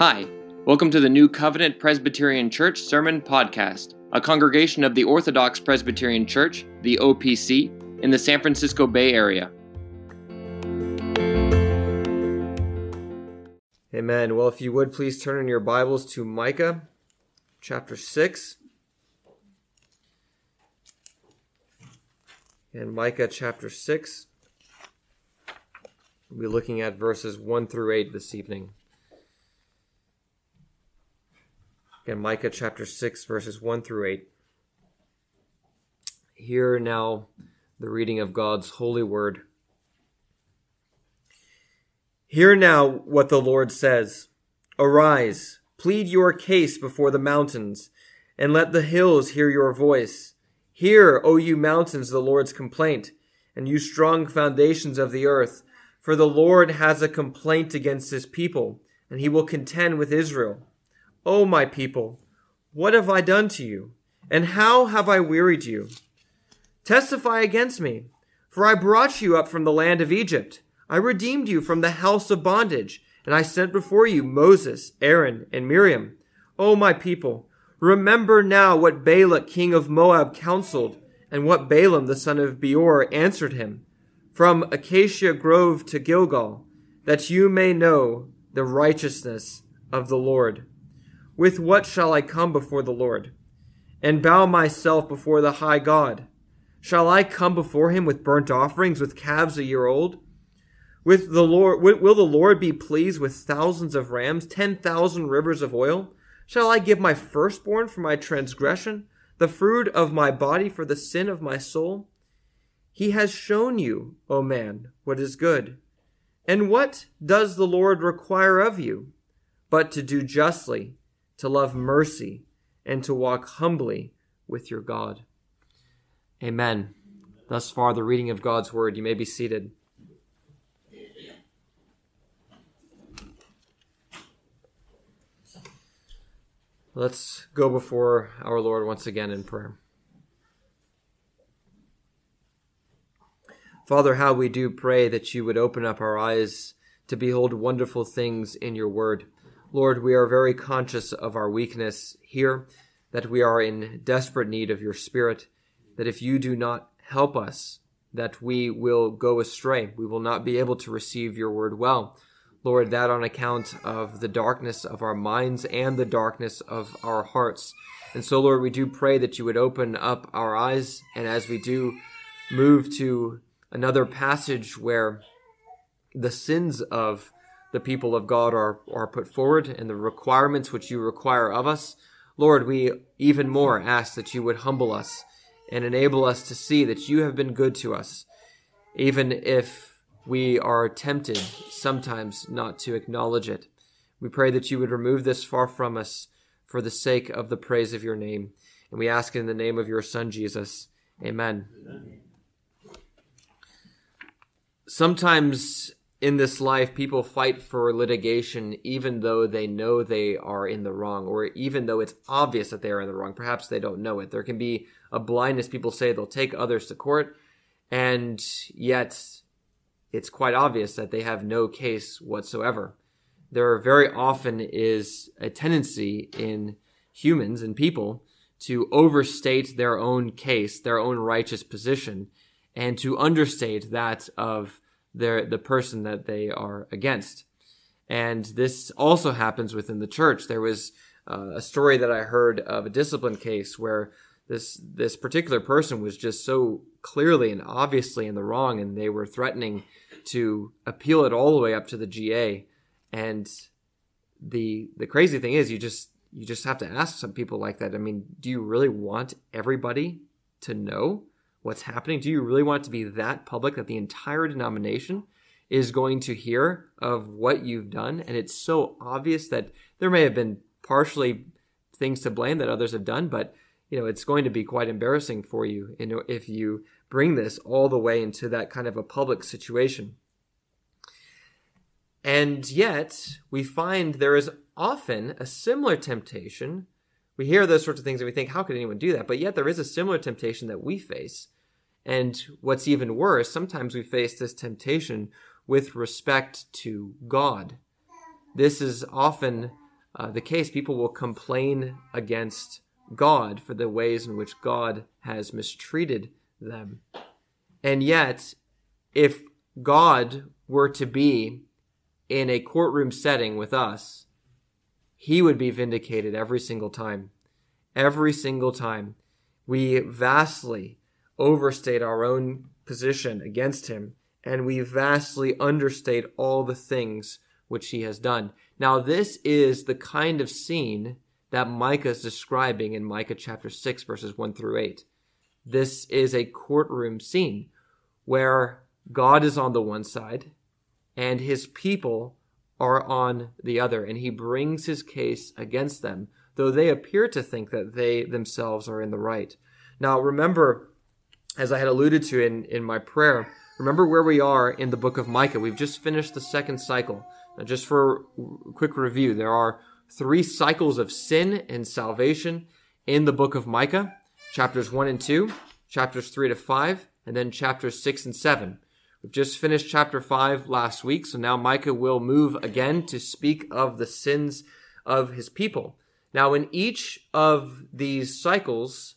Hi, welcome to the New Covenant Presbyterian Church Sermon Podcast, a congregation of the Orthodox Presbyterian Church, the OPC, in the San Francisco Bay Area. Amen. Well, if you would please turn in your Bibles to Micah chapter 6. And Micah chapter 6. We'll be looking at verses 1 through 8 this evening. Again, Micah chapter 6, verses 1 through 8. Hear now the reading of God's holy word. Hear now what the Lord says Arise, plead your case before the mountains, and let the hills hear your voice. Hear, O you mountains, the Lord's complaint, and you strong foundations of the earth. For the Lord has a complaint against his people, and he will contend with Israel. O my people, what have I done to you? And how have I wearied you? Testify against me, for I brought you up from the land of Egypt. I redeemed you from the house of bondage, and I sent before you Moses, Aaron, and Miriam. O my people, remember now what Balak king of Moab counseled, and what Balaam the son of Beor answered him, from Acacia Grove to Gilgal, that you may know the righteousness of the Lord. With what shall I come before the Lord and bow myself before the high God? Shall I come before him with burnt offerings, with calves a year old? With the Lord, will the Lord be pleased with thousands of rams, ten thousand rivers of oil? Shall I give my firstborn for my transgression, the fruit of my body for the sin of my soul? He has shown you, O man, what is good. And what does the Lord require of you? But to do justly, to love mercy, and to walk humbly with your God. Amen. Thus far, the reading of God's word. You may be seated. Let's go before our Lord once again in prayer. Father, how we do pray that you would open up our eyes to behold wonderful things in your word. Lord, we are very conscious of our weakness here, that we are in desperate need of your Spirit, that if you do not help us, that we will go astray. We will not be able to receive your word well. Lord, that on account of the darkness of our minds and the darkness of our hearts. And so, Lord, we do pray that you would open up our eyes, and as we do move to another passage where the sins of the people of God are, are put forward and the requirements which you require of us. Lord, we even more ask that you would humble us and enable us to see that you have been good to us, even if we are tempted sometimes not to acknowledge it. We pray that you would remove this far from us for the sake of the praise of your name. And we ask in the name of your Son, Jesus. Amen. Amen. Sometimes in this life, people fight for litigation even though they know they are in the wrong, or even though it's obvious that they are in the wrong. Perhaps they don't know it. There can be a blindness. People say they'll take others to court, and yet it's quite obvious that they have no case whatsoever. There very often is a tendency in humans and people to overstate their own case, their own righteous position, and to understate that of their the person that they are against. And this also happens within the church. There was uh, a story that I heard of a discipline case where this this particular person was just so clearly and obviously in the wrong, and they were threatening to appeal it all the way up to the GA. And the the crazy thing is, you just you just have to ask some people like that. I mean, do you really want everybody to know what's happening? Do you really want it to be that public that the entire denomination is going to hear of what you've done? And it's so obvious that there may have been partially things to blame that others have done, but you know it's going to be quite embarrassing for you, if you bring this all the way into that kind of a public situation. And yet, we find there is often a similar temptation. We hear those sorts of things and we think, how could anyone do that? But yet, there is a similar temptation that we face and what's even worse, sometimes we face this temptation with respect to God. This is often uh, the case, people will complain against God for the ways in which God has mistreated them. And yet, if God were to be in a courtroom setting with us, he would be vindicated every single time. Every single time. We vastly overstate our own position against him, and we vastly understate all the things which he has done. Now, this is the kind of scene that Micah is describing in Micah chapter 6, verses 1 through 8. This is a courtroom scene where God is on the one side and his people are on the other, and he brings his case against them, though they appear to think that they themselves are in the right. Now, remember, as I had alluded to in, in my prayer, remember where we are in the book of Micah. We've just finished the second cycle. Now, just for quick review, there are three cycles of sin and salvation in the book of Micah chapters 1 and 2, chapters 3 to 5, and then chapters 6 and 7. We've just finished chapter 5 last week, so now Micah will move again to speak of the sins of his people. Now, in each of these cycles,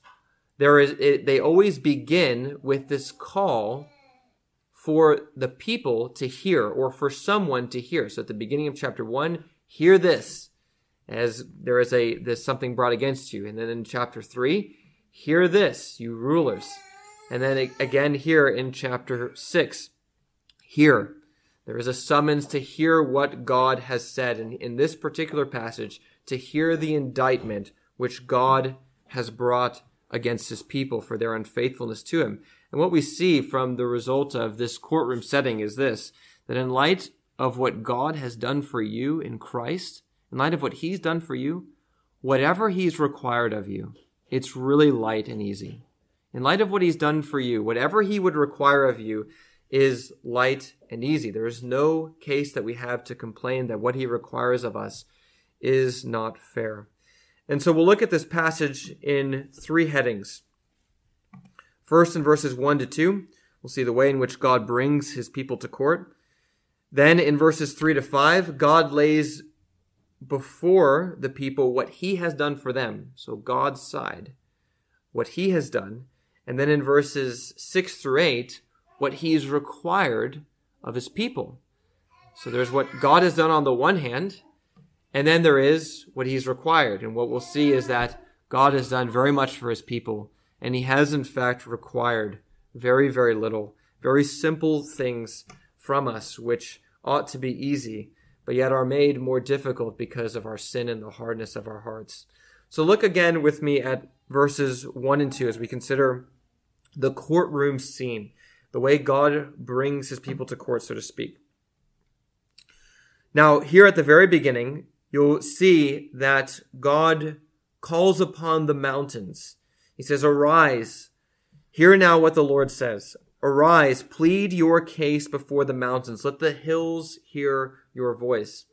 there is it, they always begin with this call for the people to hear or for someone to hear. So at the beginning of chapter 1, hear this as there is a there's something brought against you. And then in chapter 3, hear this, you rulers. And then again here in chapter 6, hear. There is a summons to hear what God has said. And in this particular passage, to hear the indictment which God has brought against his people for their unfaithfulness to him. And what we see from the result of this courtroom setting is this that in light of what God has done for you in Christ, in light of what he's done for you, whatever he's required of you, it's really light and easy. In light of what he's done for you, whatever he would require of you, is light and easy. There is no case that we have to complain that what he requires of us is not fair. And so we'll look at this passage in three headings. First, in verses 1 to 2, we'll see the way in which God brings his people to court. Then, in verses 3 to 5, God lays before the people what he has done for them. So, God's side, what he has done. And then in verses 6 through 8, what he's required of his people. So there's what God has done on the one hand, and then there is what he's required. And what we'll see is that God has done very much for his people, and he has in fact required very, very little, very simple things from us, which ought to be easy, but yet are made more difficult because of our sin and the hardness of our hearts. So look again with me at verses 1 and 2 as we consider the courtroom scene the way God brings his people to court, so to speak. Now, here at the very beginning, you'll see that God calls upon the mountains. He says, Arise. Hear now what the Lord says. Arise, plead your case before the mountains. Let the hills hear your voice.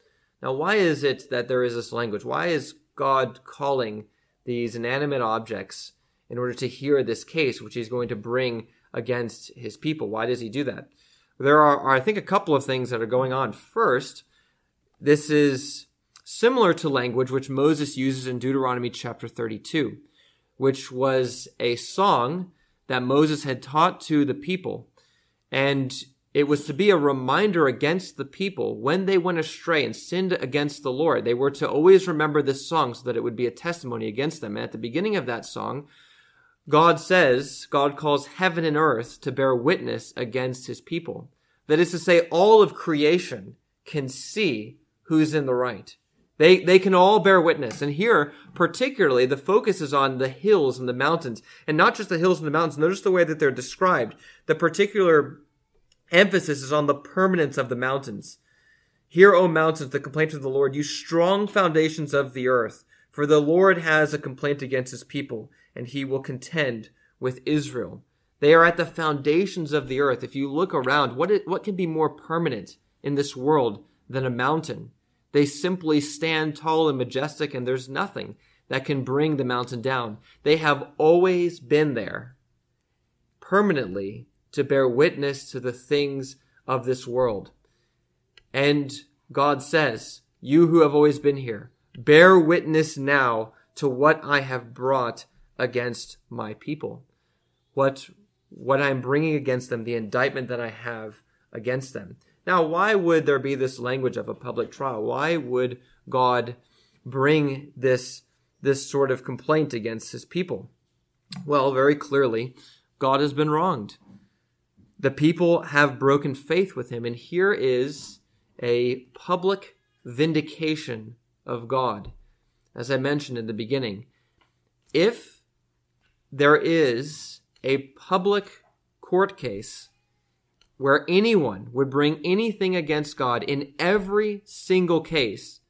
Now, why is it that there is this language? Why is God calling these inanimate objects in order to hear this case, which he's going to bring against his people. Why does he do that? There are, I think, a couple of things that are going on. First, this is similar to language which Moses uses in Deuteronomy chapter 32, which was a song that Moses had taught to the people. And it was to be a reminder against the people when they went astray and sinned against the Lord. They were to always remember this song so that it would be a testimony against them. And at the beginning of that song, God says, God calls heaven and earth to bear witness against his people. That is to say, all of creation can see who's in the right. They, they can all bear witness. And here, particularly, the focus is on the hills and the mountains. And not just the hills and the mountains. Notice the way that they're described. The particular emphasis is on the permanence of the mountains. Hear, O mountains, the complaint of the Lord, you strong foundations of the earth. For the Lord has a complaint against his people and he will contend with Israel. They are at the foundations of the earth. If you look around, what, what can be more permanent in this world than a mountain? They simply stand tall and majestic, and there's nothing that can bring the mountain down. They have always been there permanently to bear witness to the things of this world. And God says, You who have always been here, bear witness now to what I have brought against my people. What, what I'm bringing against them, the indictment that I have against them. Now, why would there be this language of a public trial? Why would God bring this, this sort of complaint against his people? Well, very clearly, God has been wronged. The people have broken faith with him, and here is a public vindication of God. As I mentioned in the beginning, if there is a public court case where anyone would bring anything against God in every single case,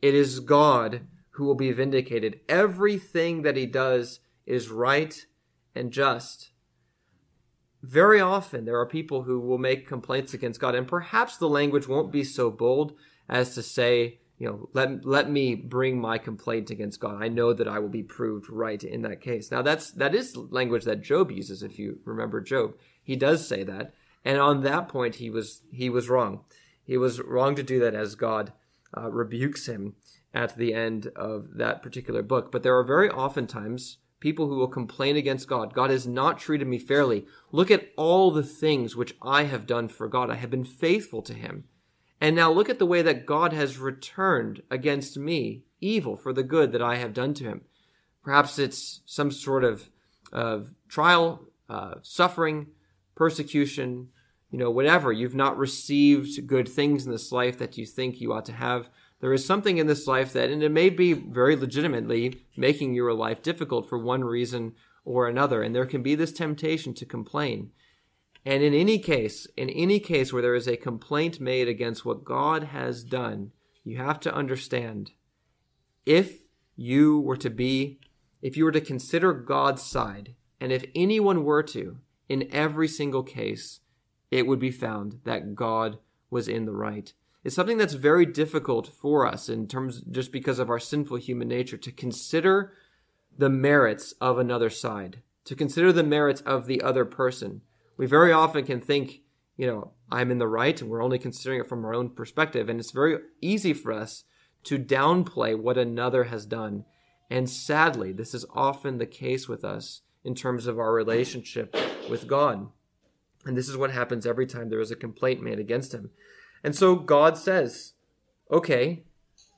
it is God who will be vindicated. Everything that he does is right and just. Very often, there are people who will make complaints against God, and perhaps the language won't be so bold as to say, you know, let, let me bring my complaint against God. I know that I will be proved right in that case. Now, that's, that is language that Job uses, if you remember Job. He does say that. And on that point, he was, he was wrong. He was wrong to do that as God uh, rebukes him at the end of that particular book. But there are very often times people who will complain against God. God has not treated me fairly. Look at all the things which I have done for God. I have been faithful to him. And now look at the way that God has returned against me evil for the good that I have done to him. Perhaps it's some sort of, of trial, uh, suffering, persecution, you know, whatever. You've not received good things in this life that you think you ought to have. There is something in this life that, and it may be very legitimately making your life difficult for one reason or another. And there can be this temptation to complain. And in any case, in any case where there is a complaint made against what God has done, you have to understand if you were to be, if you were to consider God's side, and if anyone were to, in every single case, it would be found that God was in the right. It's something that's very difficult for us in terms just because of our sinful human nature to consider the merits of another side, to consider the merits of the other person. We very often can think, you know, I'm in the right and we're only considering it from our own perspective. And it's very easy for us to downplay what another has done. And sadly, this is often the case with us in terms of our relationship with God. And this is what happens every time there is a complaint made against him. And so God says, okay,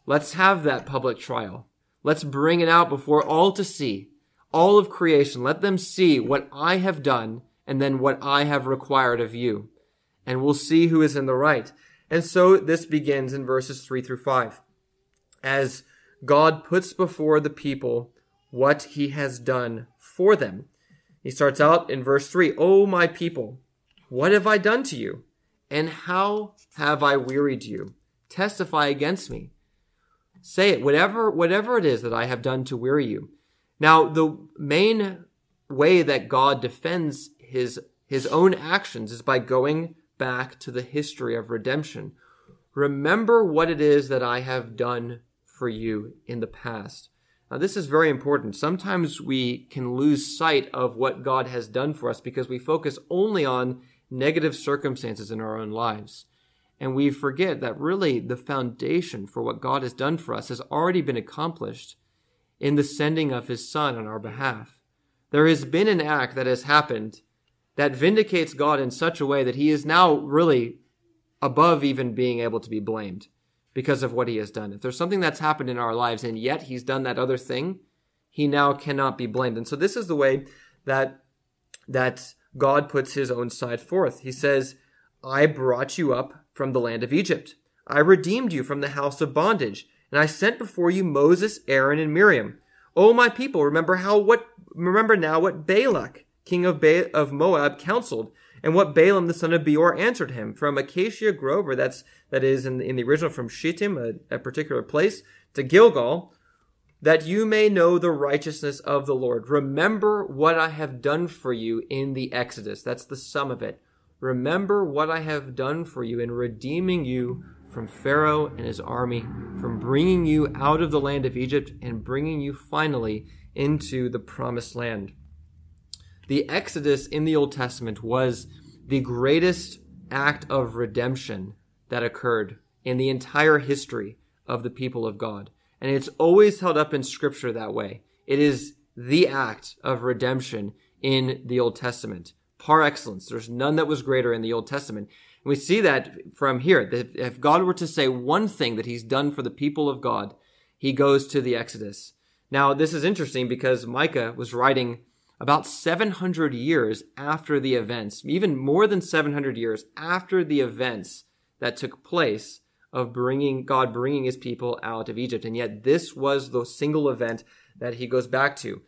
let's have that public trial. Let's bring it out before all to see, all of creation. Let them see what I have done and then what I have required of you. And we'll see who is in the right. And so this begins in verses 3 through 5. As God puts before the people what he has done for them. He starts out in verse 3 O my people, what have I done to you? And how have I wearied you? Testify against me. Say it, whatever, whatever it is that I have done to weary you. Now, the main way that God defends his, his own actions is by going back to the history of redemption. Remember what it is that I have done for you in the past. Now, this is very important. Sometimes we can lose sight of what God has done for us because we focus only on negative circumstances in our own lives. And we forget that really the foundation for what God has done for us has already been accomplished in the sending of his son on our behalf. There has been an act that has happened that vindicates God in such a way that he is now really above even being able to be blamed because of what he has done. If there's something that's happened in our lives and yet he's done that other thing, he now cannot be blamed. And so this is the way that that God puts his own side forth. He says, I brought you up from the land of Egypt. I redeemed you from the house of bondage, and I sent before you Moses, Aaron, and Miriam. O my people, remember how what remember now what Balak, king of ba- of Moab, counseled, and what Balaam the son of Beor answered him from Acacia Grove, or that's that is in, in the original from Shittim, a, a particular place, to Gilgal, that you may know the righteousness of the Lord. Remember what I have done for you in the Exodus. That's the sum of it. Remember what I have done for you in redeeming you from Pharaoh and his army, from bringing you out of the land of Egypt and bringing you finally into the promised land. The Exodus in the Old Testament was the greatest act of redemption that occurred in the entire history of the people of God. And it's always held up in scripture that way. It is the act of redemption in the Old Testament. Par excellence. There's none that was greater in the Old Testament. And we see that from here, that if God were to say one thing that he's done for the people of God, he goes to the Exodus. Now, this is interesting because Micah was writing about 700 years after the events, even more than 700 years after the events that took place of bringing God bringing his people out of Egypt. And yet this was the single event that he goes back to.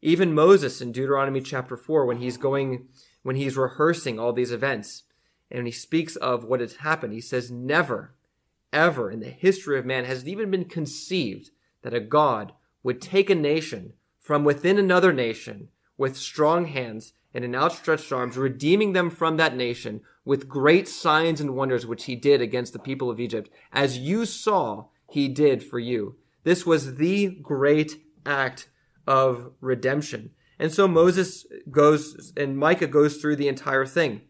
Even Moses in Deuteronomy chapter 4 when he's going when he's rehearsing all these events and he speaks of what has happened, he says never ever in the history of man has it even been conceived that a God would take a nation from within another nation with strong hands and in outstretched arms, redeeming them from that nation with great signs and wonders which he did against the people of Egypt, as you saw he did for you. This was the great act of redemption. And so Moses goes and Micah goes through the entire thing.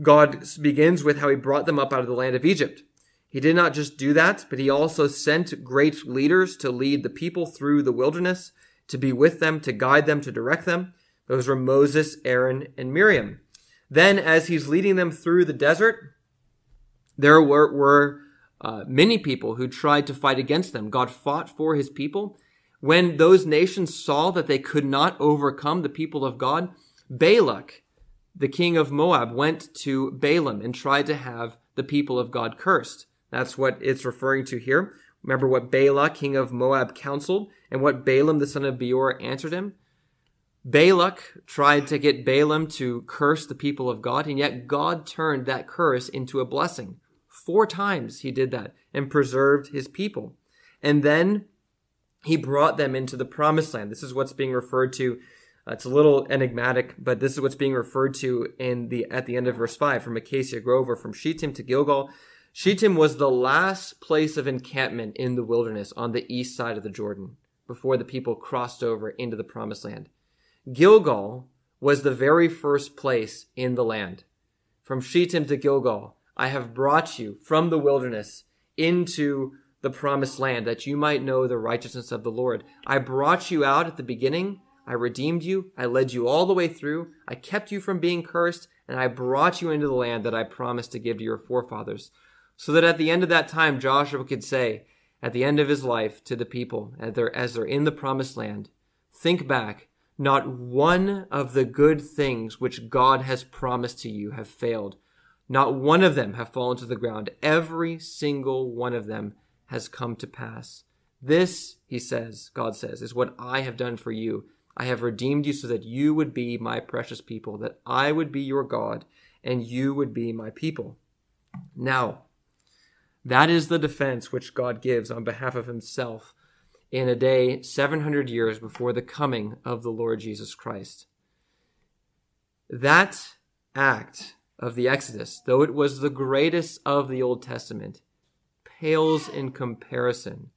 God begins with how he brought them up out of the land of Egypt. He did not just do that, but he also sent great leaders to lead the people through the wilderness, to be with them, to guide them, to direct them. Those were Moses, Aaron, and Miriam. Then, as he's leading them through the desert, there were, were uh, many people who tried to fight against them. God fought for his people. When those nations saw that they could not overcome the people of God, Balak, the king of Moab, went to Balaam and tried to have the people of God cursed. That's what it's referring to here. Remember what Balak, king of Moab, counseled and what Balaam, the son of Beor, answered him? Balak tried to get Balaam to curse the people of God, and yet God turned that curse into a blessing. Four times he did that and preserved his people. And then he brought them into the promised land. This is what's being referred to. Uh, it's a little enigmatic, but this is what's being referred to in the at the end of verse five, from Acacia Grove or from Shittim to Gilgal. Shittim was the last place of encampment in the wilderness on the east side of the Jordan before the people crossed over into the promised land. Gilgal was the very first place in the land. From Shittim to Gilgal, I have brought you from the wilderness into the promised land that you might know the righteousness of the Lord. I brought you out at the beginning. I redeemed you. I led you all the way through. I kept you from being cursed and I brought you into the land that I promised to give to your forefathers. So that at the end of that time, Joshua could say, at the end of his life to the people as they're, as they're in the promised land, think back not one of the good things which God has promised to you have failed. Not one of them have fallen to the ground. Every single one of them has come to pass. This, he says, God says, is what I have done for you. I have redeemed you so that you would be my precious people, that I would be your God, and you would be my people. Now, that is the defense which God gives on behalf of himself in a day 700 years before the coming of the Lord Jesus Christ. That act of the Exodus, though it was the greatest of the Old Testament, pales in comparison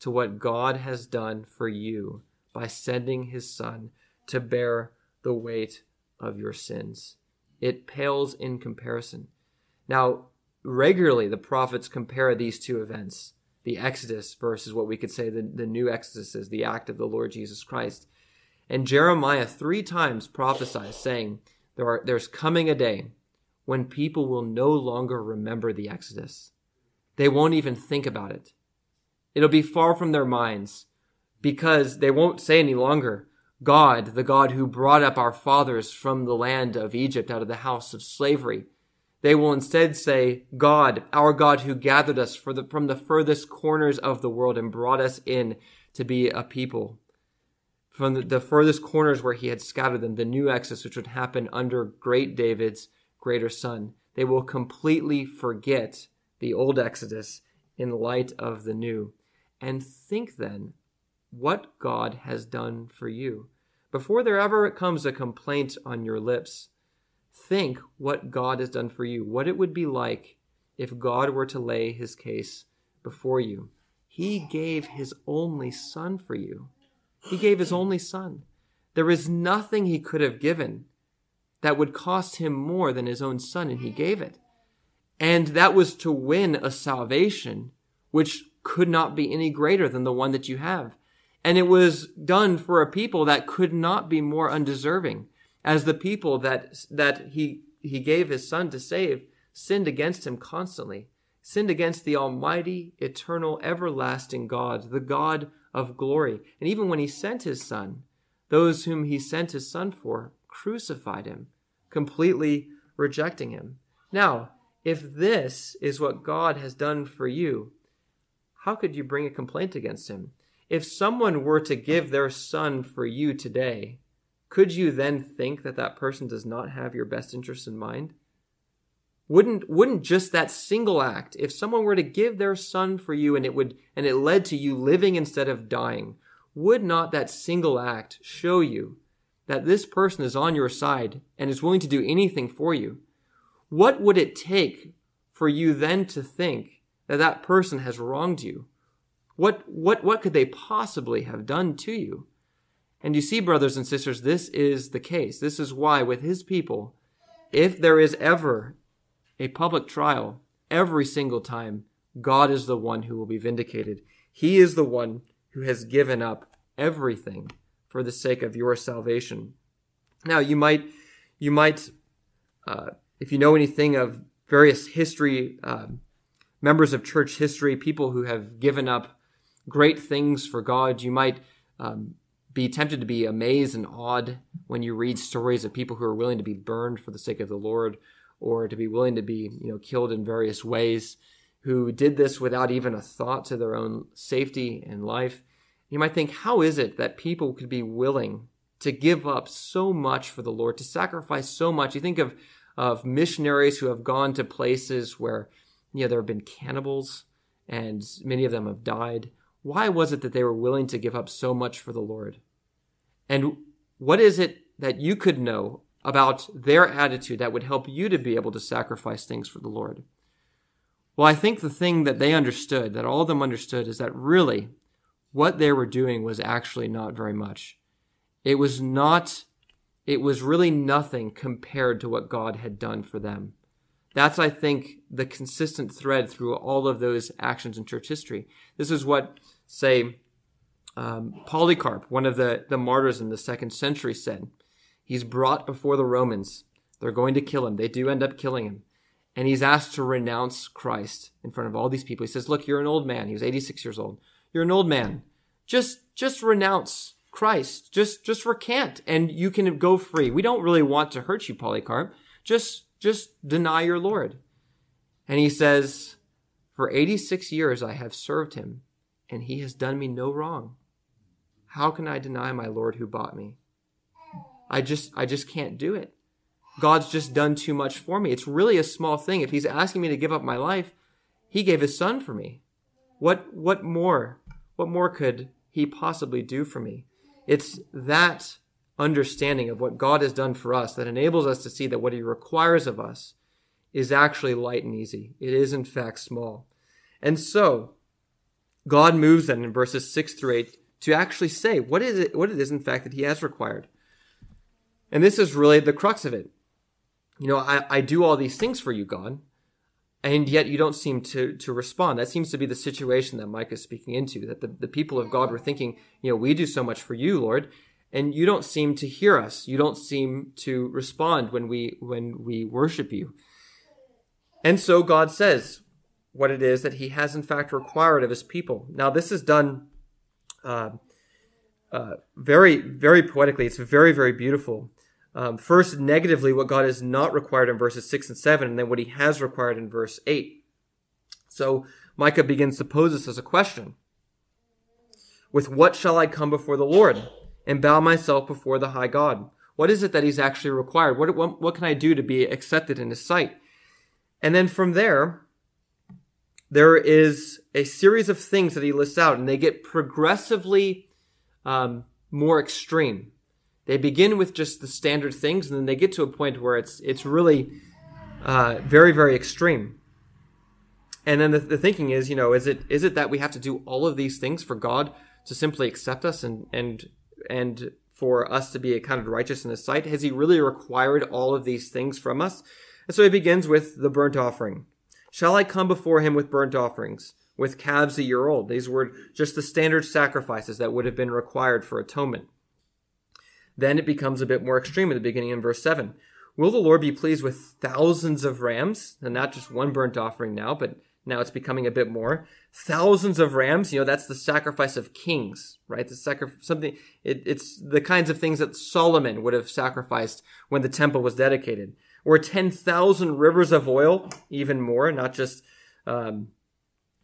to what God has done for you by sending his Son to bear the weight of your sins. It pales in comparison. Now, regularly the prophets compare these two events the Exodus versus what we could say the, the new Exodus is, the act of the Lord Jesus Christ. And Jeremiah three times prophesies, saying, there are, There's coming a day when people will no longer remember the Exodus. They won't even think about it. It'll be far from their minds because they won't say any longer, God, the God who brought up our fathers from the land of Egypt out of the house of slavery, they will instead say, God, our God who gathered us the, from the furthest corners of the world and brought us in to be a people. From the, the furthest corners where he had scattered them, the new exodus, which would happen under great David's greater son. They will completely forget the old exodus in light of the new. And think then what God has done for you. Before there ever comes a complaint on your lips, Think what God has done for you, what it would be like if God were to lay his case before you. He gave his only son for you. He gave his only son. There is nothing he could have given that would cost him more than his own son, and he gave it. And that was to win a salvation which could not be any greater than the one that you have. And it was done for a people that could not be more undeserving, as the people that, that he, he gave his son to save sinned against him constantly, sinned against the almighty, eternal, everlasting God, the God of glory. And even when he sent his son, those whom he sent his son for crucified him, completely rejecting him. Now, if this is what God has done for you, how could you bring a complaint against him? If someone were to give their son for you today, could you then think that that person does not have your best interest in mind? Wouldn't wouldn't just that single act, if someone were to give their son for you and it would and it led to you living instead of dying, would not that single act show you that this person is on your side and is willing to do anything for you? What would it take for you then to think that that person has wronged you? What, what, what could they possibly have done to you? And you see, brothers and sisters, this is the case. This is why, with his people, if there is ever a public trial, every single time, God is the one who will be vindicated. He is the one who has given up everything for the sake of your salvation. Now, you might, you might, uh, if you know anything of various history, uh, members of church history, people who have given up great things for God. You might um, be tempted to be amazed and awed when you read stories of people who are willing to be burned for the sake of the Lord or to be willing to be you know killed in various ways who did this without even a thought to their own safety and life. You might think how is it that people could be willing to give up so much for the lord to sacrifice so much? You think of of missionaries who have gone to places where you know there have been cannibals and many of them have died why was it that they were willing to give up so much for the Lord? And what is it that you could know about their attitude that would help you to be able to sacrifice things for the Lord? Well, I think the thing that they understood, that all of them understood, is that really what they were doing was actually not very much. It was not, it was really nothing compared to what God had done for them. That's, I think, the consistent thread through all of those actions in church history. This is what, say, um, Polycarp, one of the, the martyrs in the second century, said. He's brought before the Romans. They're going to kill him. They do end up killing him. And he's asked to renounce Christ in front of all these people. He says, Look, you're an old man. He was 86 years old. You're an old man. Just, just renounce Christ. Just, just recant and you can go free. We don't really want to hurt you, Polycarp. Just just deny your Lord. And he says, For 86 years I have served him, and he has done me no wrong. How can I deny my Lord who bought me? I just, I just can't do it. God's just done too much for me. It's really a small thing. If he's asking me to give up my life, he gave his son for me. What, what more? What more could he possibly do for me? It's that understanding of what God has done for us that enables us to see that what He requires of us is actually light and easy. It is, in fact, small. And so, God moves then in verses 6 through 8 to actually say what is it, what it is, in fact, that He has required. And this is really the crux of it. You know, I, I do all these things for you, God, and yet you don't seem to, to respond. That seems to be the situation that Micah is speaking into, that the, the people of God were thinking, you know, we do so much for you, Lord, and you don't seem to hear us. You don't seem to respond when we when we worship you. And so God says what it is that He has in fact required of His people. Now this is done uh, uh, very very poetically. It's very very beautiful. Um, first, negatively, what God has not required in verses six and seven, and then what He has required in verse eight. So Micah begins to pose this as a question. With what shall I come before the Lord? and bow myself before the high God? What is it that he's actually required? What, what, what can I do to be accepted in his sight? And then from there, there is a series of things that he lists out, and they get progressively um, more extreme. They begin with just the standard things, and then they get to a point where it's it's really uh, very very extreme. And then the, the thinking is, you know, is it is it that we have to do all of these things for God to simply accept us and and and for us to be accounted righteous in his sight? Has he really required all of these things from us? And so he begins with the burnt offering. Shall I come before him with burnt offerings, with calves a year old. These were just the standard sacrifices that would have been required for atonement. Then it becomes a bit more extreme at the beginning in verse 7. Will the Lord be pleased with thousands of rams, and not just one burnt offering now, but now it's becoming a bit more. Thousands of rams, you know, that's the sacrifice of kings, right? The sacri- something, it, it's the kinds of things that Solomon would have sacrificed when the temple was dedicated. Or 10,000 rivers of oil, even more, not just, um,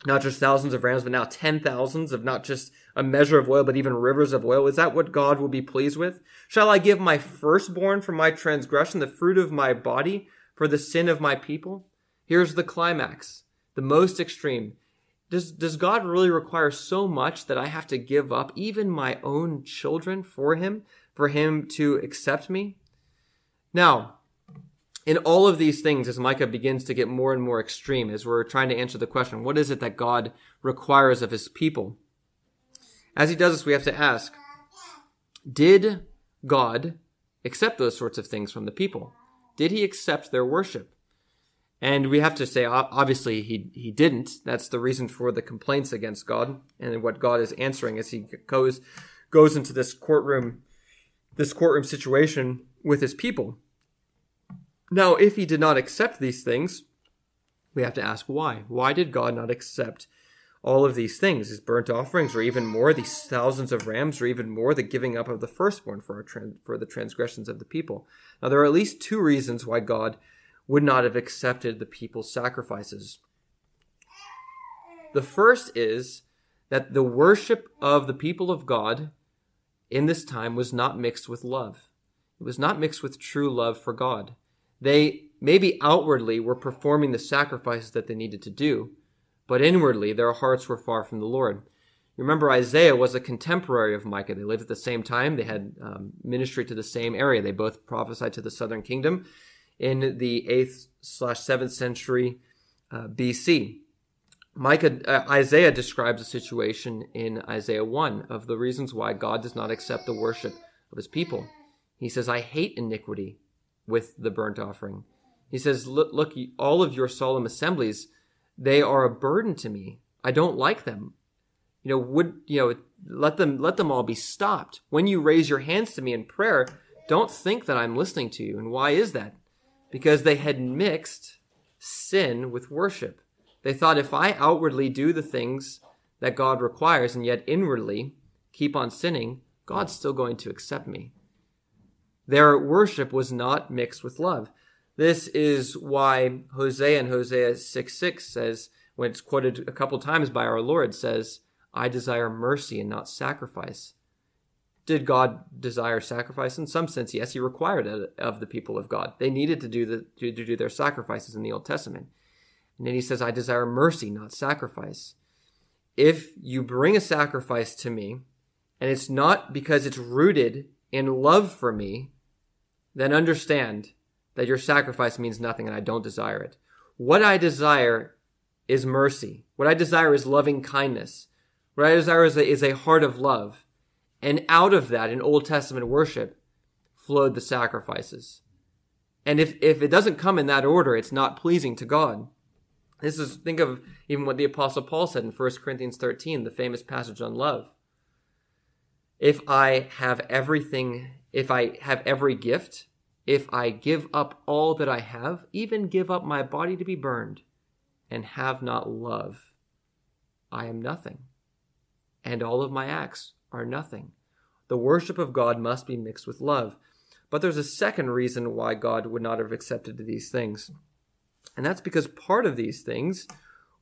not just thousands of rams, but now ten thousands of not just a measure of oil, but even rivers of oil. Is that what God will be pleased with? Shall I give my firstborn for my transgression, the fruit of my body for the sin of my people? Here's the climax the most extreme. Does, does God really require so much that I have to give up even my own children for him, for him to accept me? Now, in all of these things, as Micah begins to get more and more extreme, as we're trying to answer the question, what is it that God requires of his people? As he does this, we have to ask, did God accept those sorts of things from the people? Did he accept their worship? And we have to say, obviously, he, he didn't. That's the reason for the complaints against God and what God is answering as he goes, goes into this courtroom, this courtroom situation with his people. Now, if he did not accept these things, we have to ask why. Why did God not accept all of these things, his burnt offerings, or even more, these thousands of rams, or even more, the giving up of the firstborn for, our for the transgressions of the people? Now, there are at least two reasons why God would not have accepted the people's sacrifices. The first is that the worship of the people of God in this time was not mixed with love. It was not mixed with true love for God. They maybe outwardly were performing the sacrifices that they needed to do, but inwardly their hearts were far from the Lord. Remember, Isaiah was a contemporary of Micah. They lived at the same time. They had um, ministry to the same area. They both prophesied to the southern kingdom in the 8th slash 7th century uh, BC. Micah, uh, Isaiah describes a situation in Isaiah 1 of the reasons why God does not accept the worship of his people. He says, I hate iniquity with the burnt offering. He says, look, look, all of your solemn assemblies, they are a burden to me. I don't like them. You know, would, you know, let them, let them all be stopped. When you raise your hands to me in prayer, don't think that I'm listening to you. And why is that? because they had mixed sin with worship. They thought if I outwardly do the things that God requires and yet inwardly keep on sinning, God's still going to accept me. Their worship was not mixed with love. This is why Hosea in Hosea 6 6 says, when it's quoted a couple times by our Lord, says, I desire mercy and not sacrifice. Did God desire sacrifice? In some sense, yes, he required it of the people of God. They needed to do the to, to do their sacrifices in the Old Testament. And then he says, I desire mercy, not sacrifice. If you bring a sacrifice to me, and it's not because it's rooted in love for me, then understand that your sacrifice means nothing and I don't desire it. What I desire is mercy. What I desire is loving kindness. What I desire is a, is a heart of love. And out of that, in Old Testament worship, flowed the sacrifices. And if, if it doesn't come in that order, it's not pleasing to God. This is, think of even what the Apostle Paul said in 1 Corinthians 13, the famous passage on love. If I have everything, if I have every gift, if I give up all that I have, even give up my body to be burned, and have not love, I am nothing. And all of my acts are nothing. The worship of God must be mixed with love. But there's a second reason why God would not have accepted these things. And that's because part of these things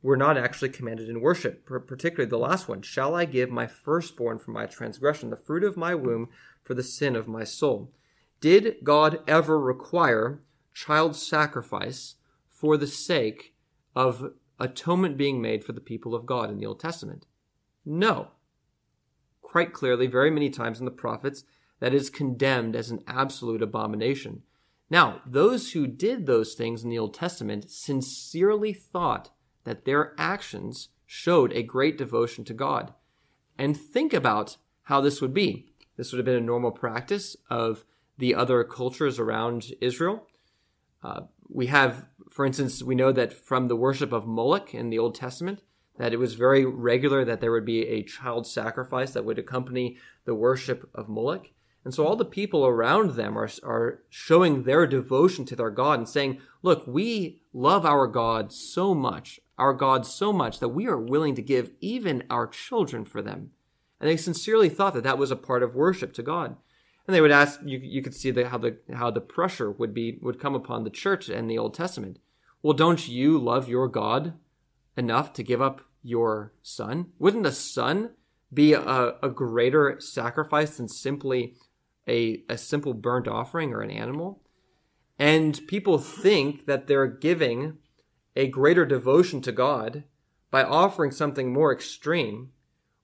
were not actually commanded in worship, particularly the last one Shall I give my firstborn for my transgression, the fruit of my womb for the sin of my soul? Did God ever require child sacrifice for the sake of atonement being made for the people of God in the Old Testament? No quite clearly very many times in the prophets that is condemned as an absolute abomination. Now, those who did those things in the Old Testament sincerely thought that their actions showed a great devotion to God. And think about how this would be. This would have been a normal practice of the other cultures around Israel. Uh, we have, for instance, we know that from the worship of Moloch in the Old Testament, that it was very regular that there would be a child sacrifice that would accompany the worship of Moloch. And so all the people around them are, are showing their devotion to their God and saying, look, we love our God so much, our God so much that we are willing to give even our children for them. And they sincerely thought that that was a part of worship to God. And they would ask, you, you could see the, how the, how the pressure would be, would come upon the church and the Old Testament. Well, don't you love your God enough to give up your son? Wouldn't a son be a, a greater sacrifice than simply a, a simple burnt offering or an animal. And people think that they're giving a greater devotion to God by offering something more extreme,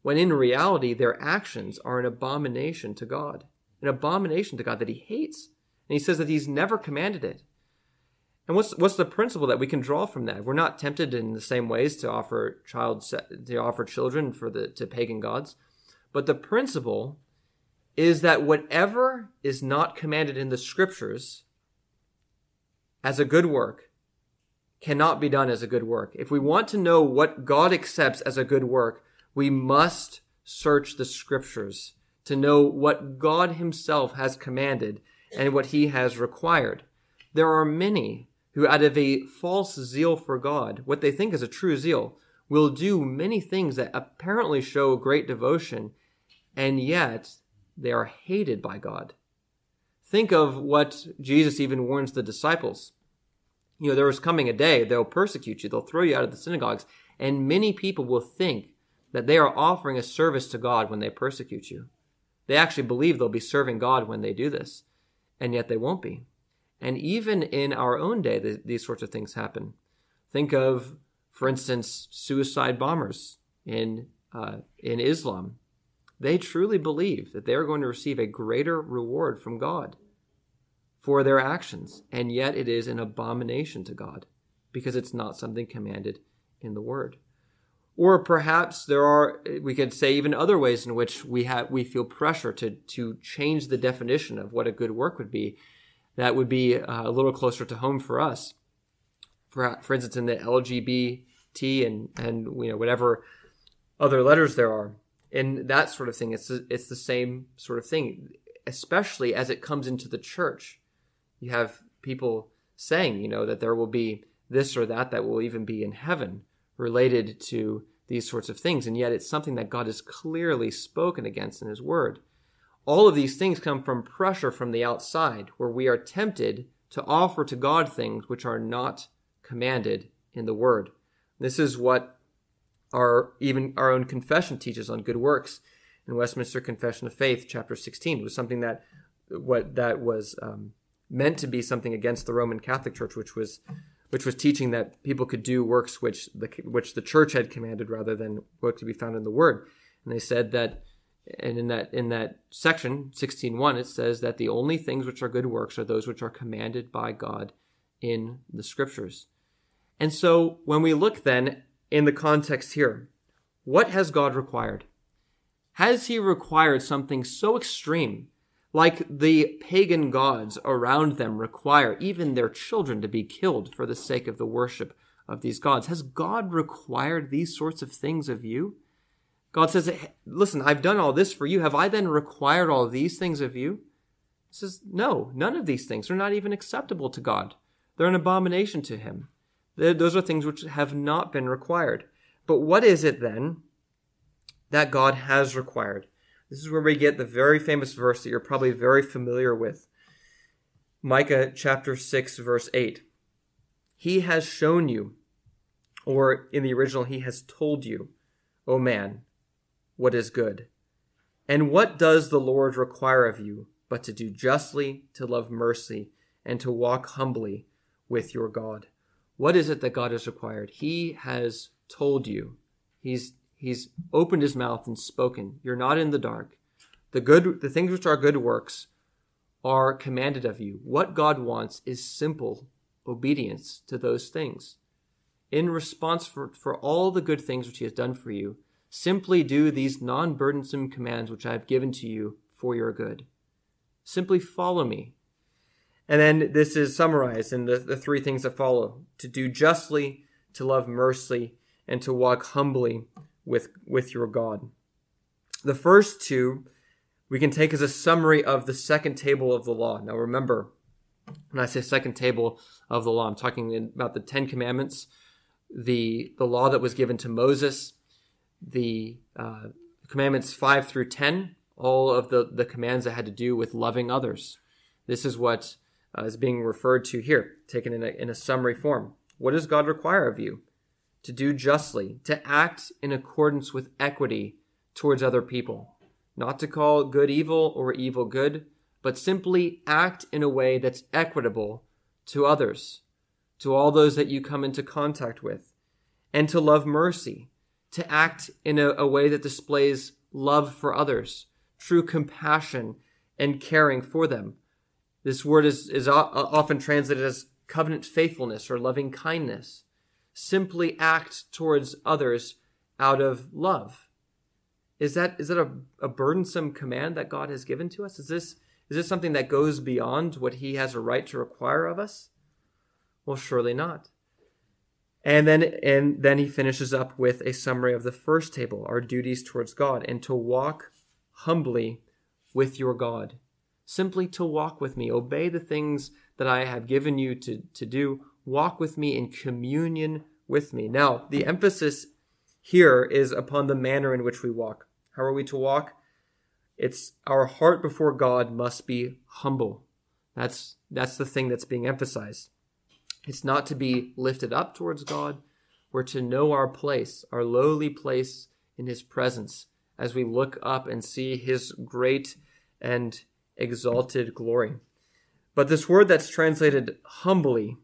when in reality their actions are an abomination to God, an abomination to God that He hates. And He says that He's never commanded it. And what's what's the principle that we can draw from that? We're not tempted in the same ways to offer child to offer children for the to pagan gods, but the principle is that whatever is not commanded in the scriptures as a good work cannot be done as a good work. If we want to know what God accepts as a good work, we must search the scriptures to know what God himself has commanded and what he has required. There are many who out of a false zeal for God, what they think is a true zeal, will do many things that apparently show great devotion, and yet they are hated by God. Think of what Jesus even warns the disciples. You know, there is coming a day, they'll persecute you, they'll throw you out of the synagogues, and many people will think that they are offering a service to God when they persecute you. They actually believe they'll be serving God when they do this, and yet they won't be. And even in our own day, th- these sorts of things happen. Think of, for instance, suicide bombers in uh, in Islam they truly believe that they are going to receive a greater reward from God for their actions, and yet it is an abomination to God because it's not something commanded in the Word. Or perhaps there are, we could say, even other ways in which we have we feel pressure to to change the definition of what a good work would be. That would be uh, a little closer to home for us. For for instance, in the LGBT and and you know whatever other letters there are, and that sort of thing. It's it's the same sort of thing, especially as it comes into the church. You have people saying, you know, that there will be this or that that will even be in heaven related to these sorts of things, and yet it's something that God has clearly spoken against in His Word. All of these things come from pressure from the outside, where we are tempted to offer to God things which are not commanded in the Word. This is what our even our own confession teaches on good works in Westminster Confession of Faith, chapter 16, It was something that what that was um, meant to be something against the Roman Catholic Church, which was which was teaching that people could do works which the which the church had commanded rather than what could be found in the Word. And they said that, and in that in that section 16.1, it says that the only things which are good works are those which are commanded by God in the Scriptures. And so when we look then in the context here. What has God required? Has he required something so extreme, like the pagan gods around them require even their children to be killed for the sake of the worship of these gods? Has God required these sorts of things of you? God says, Listen, I've done all this for you. Have I then required all these things of you? He says, No, none of these things are not even acceptable to God. They're an abomination to him. Those are things which have not been required. But what is it then that God has required? This is where we get the very famous verse that you're probably very familiar with. Micah chapter 6, verse 8. He has shown you, or in the original, he has told you, O man, what is good. And what does the Lord require of you but to do justly, to love mercy, and to walk humbly with your God? What is it that God has required? He has told you. He's he's opened his mouth and spoken. You're not in the dark. The good the things which are good works are commanded of you. What God wants is simple obedience to those things. In response for, for all the good things which he has done for you, simply do these non-burdensome commands which I have given to you for your good. Simply follow me and then this is summarized in the, the three things that follow to do justly, to love mercy, and to walk humbly with, with your God. The first two we can take as a summary of the second table of the law. Now remember, when I say second table of the law, I'm talking about the Ten Commandments, the, the law that was given to Moses, the uh, commandments 5 through 10, all of the, the commands that had to do with loving others. This is what uh, is being referred to here, taken in a, in a summary form. What does God require of you? To do justly, to act in accordance with equity towards other people, not to call good evil or evil good, but simply act in a way that's equitable to others, to all those that you come into contact with, and to love mercy, to act in a, a way that displays love for others, true compassion and caring for them. This word is, is often translated as covenant faithfulness or loving kindness. Simply act towards others out of love. Is that, is that a, a burdensome command that God has given to us? Is this, is this something that goes beyond what he has a right to require of us? Well, surely not. And then, and then he finishes up with a summary of the first table, our duties towards God, and to walk humbly with your God. Simply to walk with me, obey the things that I have given you to, to do, walk with me in communion with me. Now, the emphasis here is upon the manner in which we walk. How are we to walk? It's our heart before God must be humble. That's, that's the thing that's being emphasized. It's not to be lifted up towards God. We're to know our place, our lowly place in His presence, as we look up and see His great and exalted glory. But this word that's translated humbly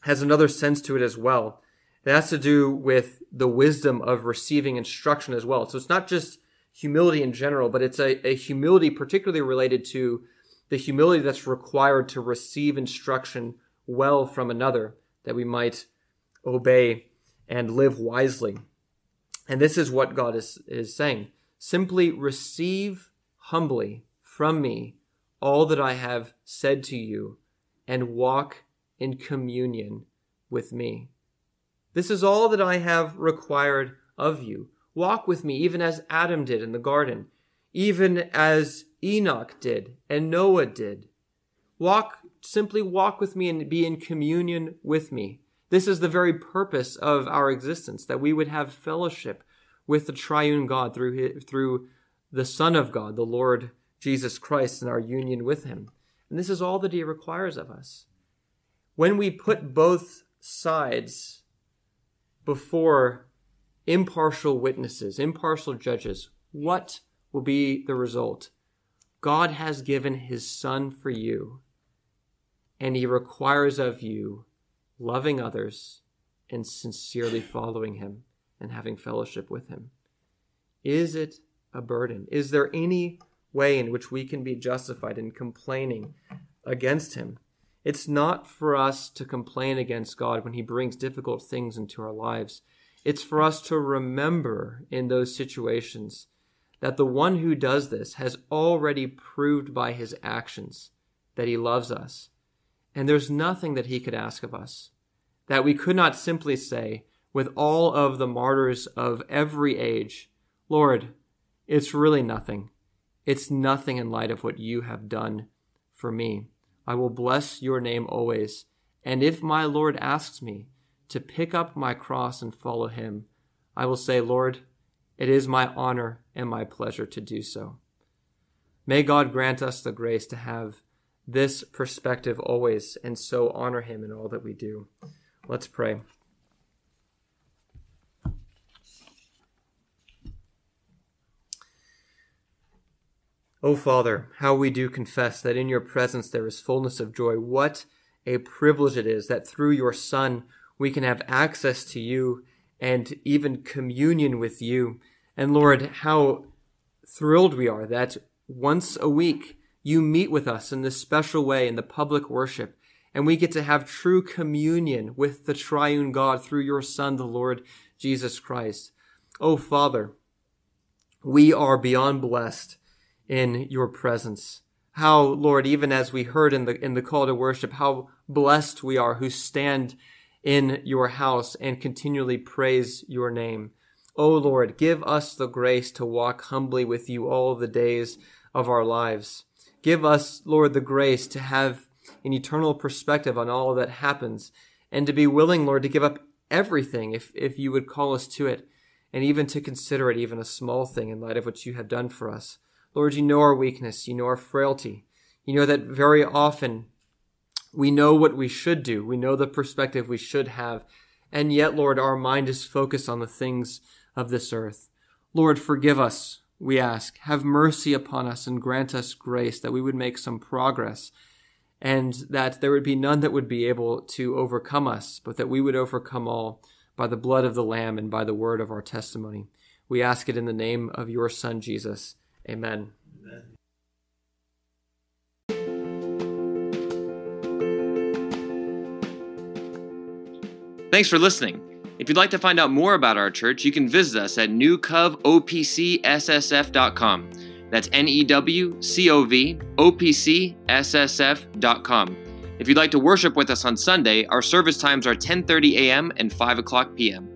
has another sense to it as well. It has to do with the wisdom of receiving instruction as well. So it's not just humility in general, but it's a, a humility particularly related to the humility that's required to receive instruction well from another, that we might obey and live wisely. And this is what God is, is saying. Simply receive humbly from me all that I have said to you and walk in communion with me. This is all that I have required of you. Walk with me, even as Adam did in the garden, even as Enoch did and Noah did. Walk simply walk with me and be in communion with me. This is the very purpose of our existence, that we would have fellowship with the triune God through, his, through the Son of God, the Lord Jesus Christ, and our union with him. And this is all that he requires of us. When we put both sides before impartial witnesses, impartial judges, what will be the result? God has given his Son for you and he requires of you loving others and sincerely following him and having fellowship with him. Is it a burden? Is there any way in which we can be justified in complaining against him? It's not for us to complain against God when he brings difficult things into our lives. It's for us to remember in those situations that the one who does this has already proved by his actions that he loves us and there's nothing that he could ask of us that we could not simply say, with all of the martyrs of every age, Lord, it's really nothing. It's nothing in light of what you have done for me. I will bless your name always. And if my Lord asks me to pick up my cross and follow him, I will say, Lord, it is my honor and my pleasure to do so. May God grant us the grace to have this perspective always and so honor him in all that we do. Let's pray. O oh, Father, how we do confess that in your presence there is fullness of joy. What a privilege it is that through your Son we can have access to you and even communion with you. And Lord, how thrilled we are that once a week you meet with us in this special way in the public worship, and we get to have true communion with the triune God through your Son, the Lord Jesus Christ. Oh, Father, we are beyond blessed in your presence. How, Lord, even as we heard in the, in the call to worship, how blessed we are who stand in your house and continually praise your name. O Lord, give us the grace to walk humbly with you all the days of our lives. Give us, Lord, the grace to have an eternal perspective on all that happens and to be willing, Lord, to give up everything if, if you would call us to it and even to consider it even a small thing in light of what you have done for us. Lord, you know our weakness. You know our frailty. You know that very often we know what we should do. We know the perspective we should have. And yet, Lord, our mind is focused on the things of this earth. Lord, forgive us, we ask. Have mercy upon us and grant us grace that we would make some progress and that there would be none that would be able to overcome us, but that we would overcome all by the blood of the Lamb and by the word of our testimony. We ask it in the name of your Son, Jesus. Amen. Thanks for listening. If you'd like to find out more about our church, you can visit us at newcovopcssf.com. That's N E W C O V O P C S S F.com. If you'd like to worship with us on Sunday, our service times are 10:30 a.m. and 5 o'clock p.m.